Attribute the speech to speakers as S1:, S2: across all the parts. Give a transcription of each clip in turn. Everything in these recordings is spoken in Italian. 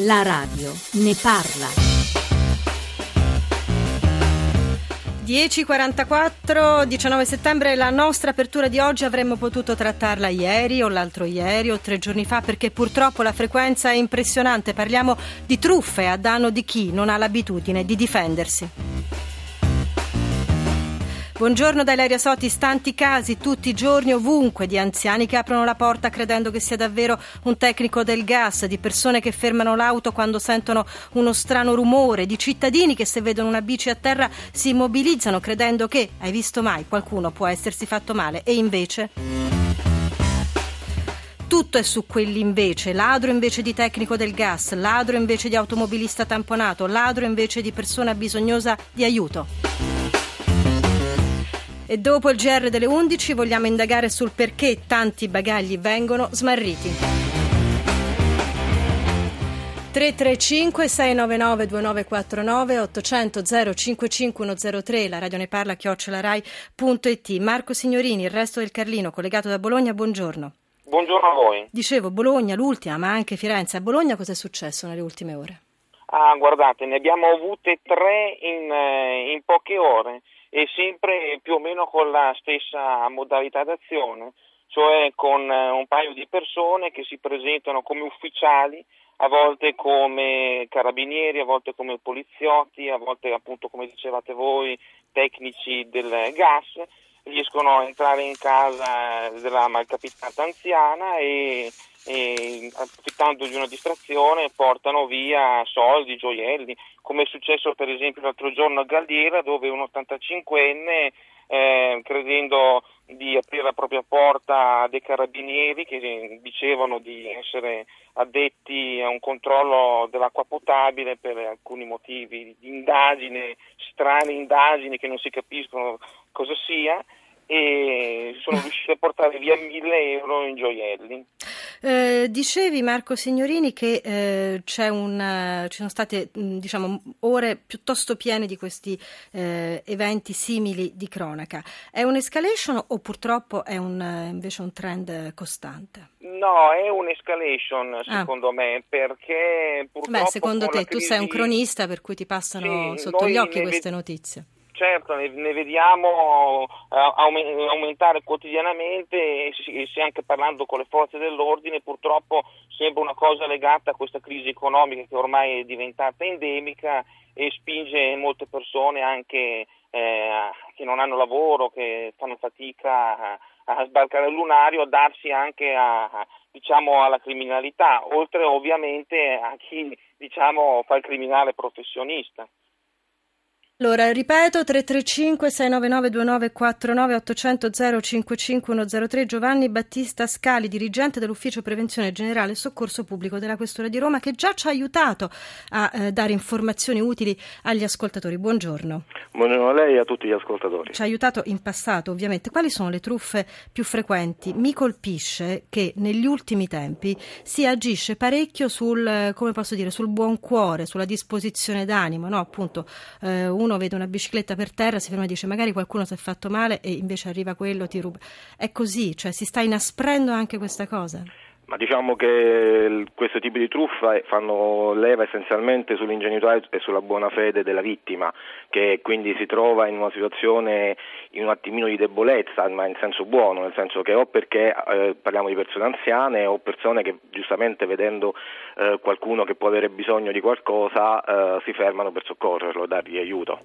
S1: La radio ne parla. 10.44, 19 settembre, la nostra apertura di oggi avremmo potuto trattarla ieri o l'altro ieri o tre giorni fa perché purtroppo la frequenza è impressionante. Parliamo di truffe a danno di chi non ha l'abitudine di difendersi. Buongiorno da Ilaria Sotis, tanti casi tutti i giorni ovunque di anziani che aprono la porta credendo che sia davvero un tecnico del gas, di persone che fermano l'auto quando sentono uno strano rumore, di cittadini che se vedono una bici a terra si immobilizzano credendo che, hai visto mai, qualcuno può essersi fatto male e invece... Tutto è su quelli invece, ladro invece di tecnico del gas, ladro invece di automobilista tamponato, ladro invece di persona bisognosa di aiuto. E dopo il GR delle 11 vogliamo indagare sul perché tanti bagagli vengono smarriti. 335 699 2949 800 055 103 la radio ne parla chiocciolarai.it Marco Signorini, il resto del Carlino collegato da Bologna, buongiorno.
S2: Buongiorno a voi.
S1: Dicevo Bologna, l'ultima, ma anche Firenze. A Bologna cosa è successo nelle ultime ore?
S2: Ah, guardate, ne abbiamo avute tre in, eh, in poche ore e sempre più o meno con la stessa modalità d'azione, cioè con eh, un paio di persone che si presentano come ufficiali, a volte come carabinieri, a volte come poliziotti, a volte appunto come dicevate voi tecnici del gas, riescono a entrare in casa della malcapitata anziana e e approfittando di una distrazione portano via soldi, gioielli, come è successo per esempio l'altro giorno a Galliera dove un 85enne eh, credendo di aprire la propria porta a dei carabinieri che dicevano di essere addetti a un controllo dell'acqua potabile per alcuni motivi di indagine, strane indagini che non si capiscono cosa sia e sono riusciti a portare via mille euro in gioielli.
S1: Eh, dicevi Marco Signorini che eh, un, ci sono state diciamo, ore piuttosto piene di questi eh, eventi simili di cronaca. È un'escalation o purtroppo è un, invece un trend costante?
S2: No, è un'escalation ah. secondo ah. me perché purtroppo...
S1: Beh, secondo te crisi... tu sei un cronista per cui ti passano sì, sotto gli occhi queste notizie
S2: certo ne, ne vediamo uh, aumentare quotidianamente e si, anche parlando con le forze dell'ordine purtroppo sembra una cosa legata a questa crisi economica che ormai è diventata endemica e spinge molte persone anche eh, che non hanno lavoro, che fanno fatica a, a sbarcare il lunario, a darsi anche a, diciamo, alla criminalità, oltre ovviamente a chi diciamo, fa il criminale professionista.
S1: Allora, ripeto, 335 699 2949 800 055 103 Giovanni Battista Scali, dirigente dell'Ufficio Prevenzione Generale e Soccorso Pubblico della Questura di Roma, che già ci ha aiutato a eh, dare informazioni utili agli ascoltatori. Buongiorno.
S3: Buongiorno a lei e a tutti gli ascoltatori.
S1: Ci ha aiutato in passato, ovviamente. Quali sono le truffe più frequenti? Mi colpisce che negli ultimi tempi si agisce parecchio sul, come posso dire, sul buon cuore, sulla disposizione d'animo, no? Appunto, eh, uno vede una bicicletta per terra, si ferma e dice magari qualcuno si è fatto male e invece arriva quello, ti ruba. È così, cioè si sta inasprendo anche questa cosa.
S3: Ma diciamo che questo tipo di truffa fanno leva essenzialmente sull'ingenuità e sulla buona fede della vittima, che quindi si trova in una situazione in un attimino di debolezza, ma in senso buono, nel senso che o perché eh, parliamo di persone anziane o persone che giustamente vedendo eh, qualcuno che può avere bisogno di qualcosa eh, si fermano per soccorrerlo, dargli aiuto.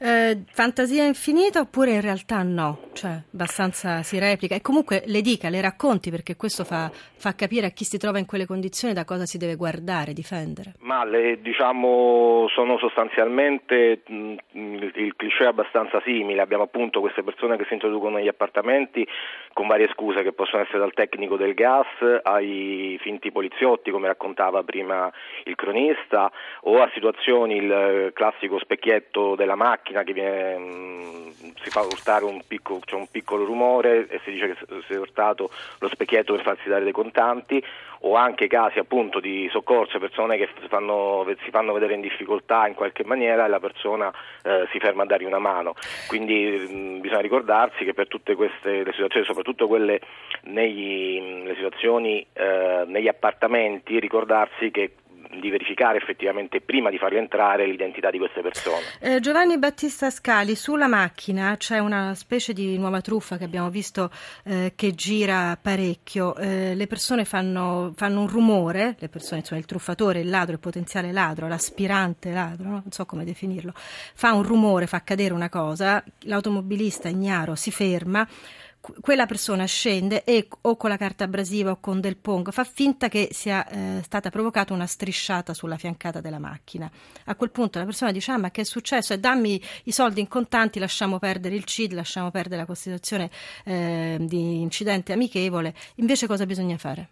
S1: Eh, fantasia infinita oppure in realtà no? Cioè abbastanza si replica e comunque le dica, le racconti perché questo fa, fa capire a chi si trova in quelle condizioni da cosa si deve guardare, difendere?
S3: Ma le, diciamo sono sostanzialmente mh, il cliché è abbastanza simile, abbiamo appunto queste persone che si introducono negli appartamenti con varie scuse che possono essere dal tecnico del gas ai finti poliziotti come raccontava prima il cronista o a situazioni il classico specchietto della macchina che viene, mh, si fa urtare un piccolo, cioè un piccolo rumore e si dice che si è urtato lo specchietto per farsi dare dei contanti importanti o anche casi appunto di soccorso, persone che fanno, si fanno vedere in difficoltà in qualche maniera e la persona eh, si ferma a dargli una mano. Quindi mh, bisogna ricordarsi che per tutte queste situazioni, soprattutto quelle negli, situazioni eh, negli appartamenti, ricordarsi che di verificare effettivamente prima di farli entrare l'identità di queste persone.
S1: Eh, Giovanni Battista Scali, sulla macchina c'è una specie di nuova truffa che abbiamo visto eh, che gira parecchio, eh, le persone fanno, fanno, un rumore, le persone, insomma il truffatore, il ladro, il potenziale ladro, l'aspirante ladro, no? non so come definirlo, fa un rumore, fa cadere una cosa, l'automobilista ignaro si ferma, quella persona scende e o con la carta abrasiva o con del pongo fa finta che sia eh, stata provocata una strisciata sulla fiancata della macchina. A quel punto la persona dice: Ah, ma che è successo? E dammi i soldi in contanti, lasciamo perdere il CID, lasciamo perdere la costituzione eh, di incidente amichevole. Invece, cosa bisogna fare?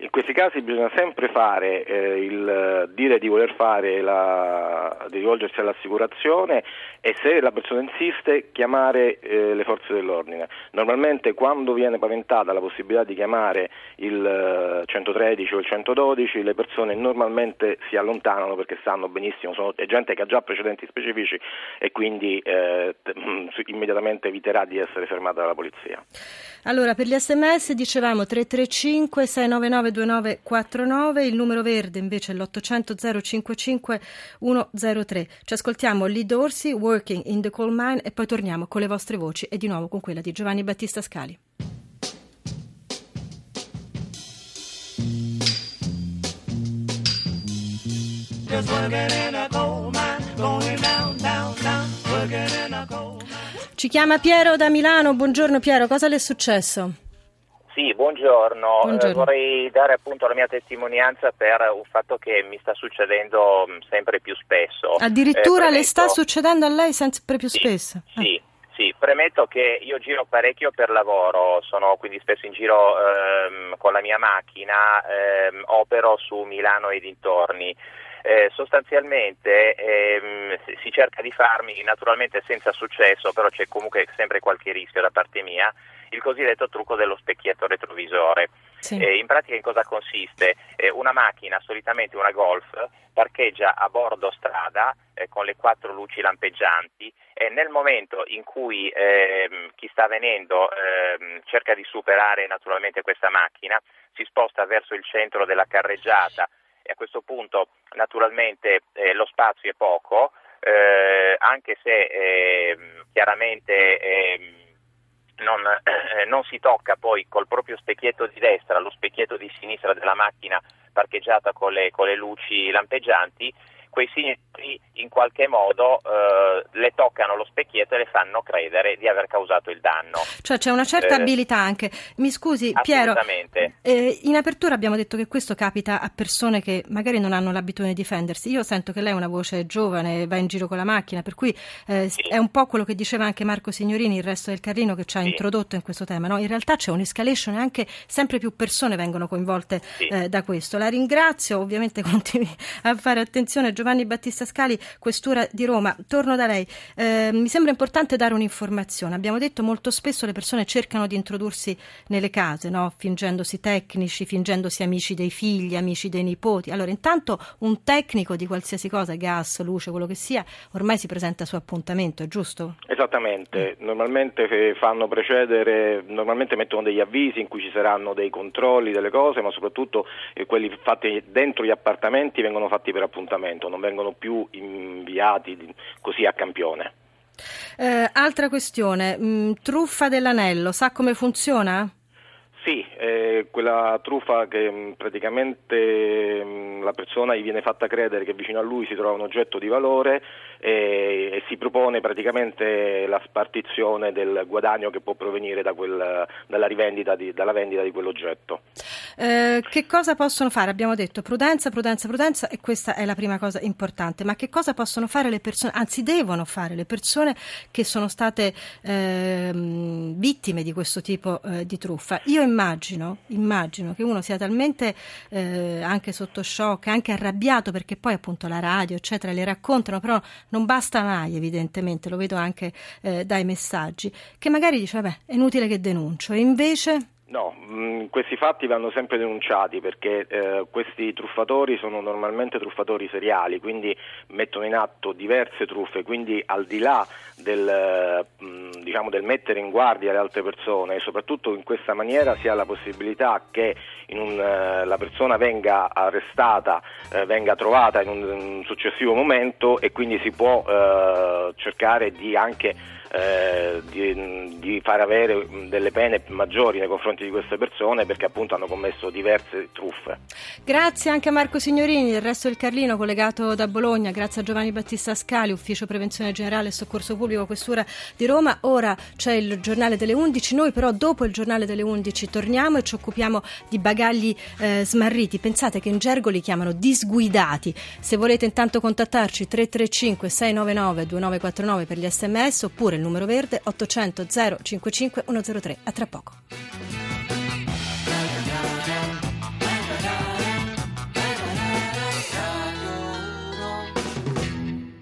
S3: In questi casi bisogna sempre fare eh, il dire di voler fare la, di rivolgersi all'assicurazione e se la persona insiste chiamare eh, le forze dell'ordine. Normalmente quando viene paventata la possibilità di chiamare il 113 eh, o il 112 le persone normalmente si allontanano perché sanno benissimo, sono, è gente che ha già precedenti specifici e quindi eh, immediatamente eviterà di essere fermata dalla polizia.
S1: Allora per gli sms dicevamo 335 699 2949, il numero verde invece è l'800 055 103. Ci ascoltiamo Lido Orsi, Working in the Coal Mine e poi torniamo con le vostre voci e di nuovo con quella di Giovanni Battista Scali. Ci chiama Piero da Milano, buongiorno Piero, cosa le è successo?
S4: Sì, buongiorno. buongiorno. Eh, vorrei dare appunto la mia testimonianza per un fatto che mi sta succedendo mm, sempre più spesso.
S1: Addirittura eh, le sta succedendo a lei sempre più
S4: sì,
S1: spesso?
S4: Sì, ah. sì, premetto che io giro parecchio per lavoro, sono quindi spesso in giro ehm, con la mia macchina, ehm, opero su Milano e dintorni. Eh, sostanzialmente ehm, si cerca di farmi, naturalmente senza successo, però c'è comunque sempre qualche rischio da parte mia, il cosiddetto trucco dello specchietto retrovisore. Sì. Eh, in pratica in cosa consiste? Eh, una macchina, solitamente una Golf, parcheggia a bordo strada eh, con le quattro luci lampeggianti e nel momento in cui ehm, chi sta venendo ehm, cerca di superare naturalmente questa macchina, si sposta verso il centro della carreggiata e a questo punto naturalmente eh, lo spazio è poco, eh, anche se ehm, chiaramente non, eh, non, si tocca poi col proprio specchietto di destra lo specchietto di sinistra della macchina parcheggiata con le, con le luci lampeggianti, quei signori in qualche modo eh, le toccano lo specchietto e le fanno credere di aver causato il danno.
S1: Cioè c'è una certa eh, abilità anche. Mi scusi Piero, eh, in apertura abbiamo detto che questo capita a persone che magari non hanno l'abitudine di difendersi. Io sento che lei è una voce giovane, va in giro con la macchina, per cui eh, sì. è un po' quello che diceva anche Marco Signorini, il resto del Carlino che ci ha sì. introdotto in questo tema. No? In realtà c'è un'escalation e anche sempre più persone vengono coinvolte sì. Eh, da questo. La ringrazio, ovviamente continui a fare attenzione Giovanni Battista Scali, questura di Roma. Torno da lei. Eh, mi sembra importante dare un'informazione. Abbiamo detto molto spesso le persone cercano di introdursi nelle case, no? fingendosi tecnici, fingendosi amici dei figli, amici dei nipoti. Allora, intanto un tecnico di qualsiasi cosa, gas, luce, quello che sia, ormai si presenta su appuntamento, è giusto?
S3: Esattamente. Normalmente fanno precedere, normalmente mettono degli avvisi in cui ci saranno dei controlli, delle cose, ma soprattutto eh, quelli fatti dentro gli appartamenti vengono fatti per appuntamento, non vengono più inviati così a campione.
S1: Eh, altra questione, mh, mm, truffa dell'anello, sa come funziona?
S3: Sì, è quella truffa che mm, praticamente mm, la persona gli viene fatta credere che vicino a lui si trova un oggetto di valore e, e si propone praticamente la spartizione del guadagno che può provenire da quel, dalla, di, dalla, vendita di quell'oggetto.
S1: Eh, che cosa possono fare? Abbiamo detto prudenza, prudenza, prudenza e questa è la prima cosa importante, ma che cosa possono fare le persone, anzi devono fare le persone che sono state eh, vittime di questo tipo eh, di truffa? Io immagino, immagino, che uno sia talmente eh, anche sotto shock, anche arrabbiato perché poi appunto la radio eccetera le raccontano, però non basta mai evidentemente, lo vedo anche eh, dai messaggi, che magari dice vabbè è inutile che denuncio e invece
S3: No, mm, questi fatti vanno sempre denunciati perché eh, questi truffatori sono normalmente truffatori seriali, quindi mettono in atto diverse truffe, quindi al di là del, mh, mm, diciamo, del mettere in guardia le altre persone e soprattutto in questa maniera si ha la possibilità che un, eh, la persona venga arrestata, eh, venga trovata in un, un, successivo momento e quindi si può eh, cercare di anche eh, di, di, far avere delle pene maggiori nei confronti di queste persone perché appunto hanno commesso diverse truffe.
S1: Grazie anche a Marco Signorini del Resto del Carlino collegato da Bologna, grazie a Giovanni Battista Scali, Ufficio Prevenzione Generale e Soccorso Pubblico, Questura di Roma. Ora c'è il giornale delle 11, noi però dopo il giornale delle 11 torniamo e ci occupiamo di bagagli eh, smarriti. Pensate che in gergo li chiamano disguidati. Se volete intanto contattarci 335 699 2949 per gli sms oppure il numero verde 800 055 103. A tra poco.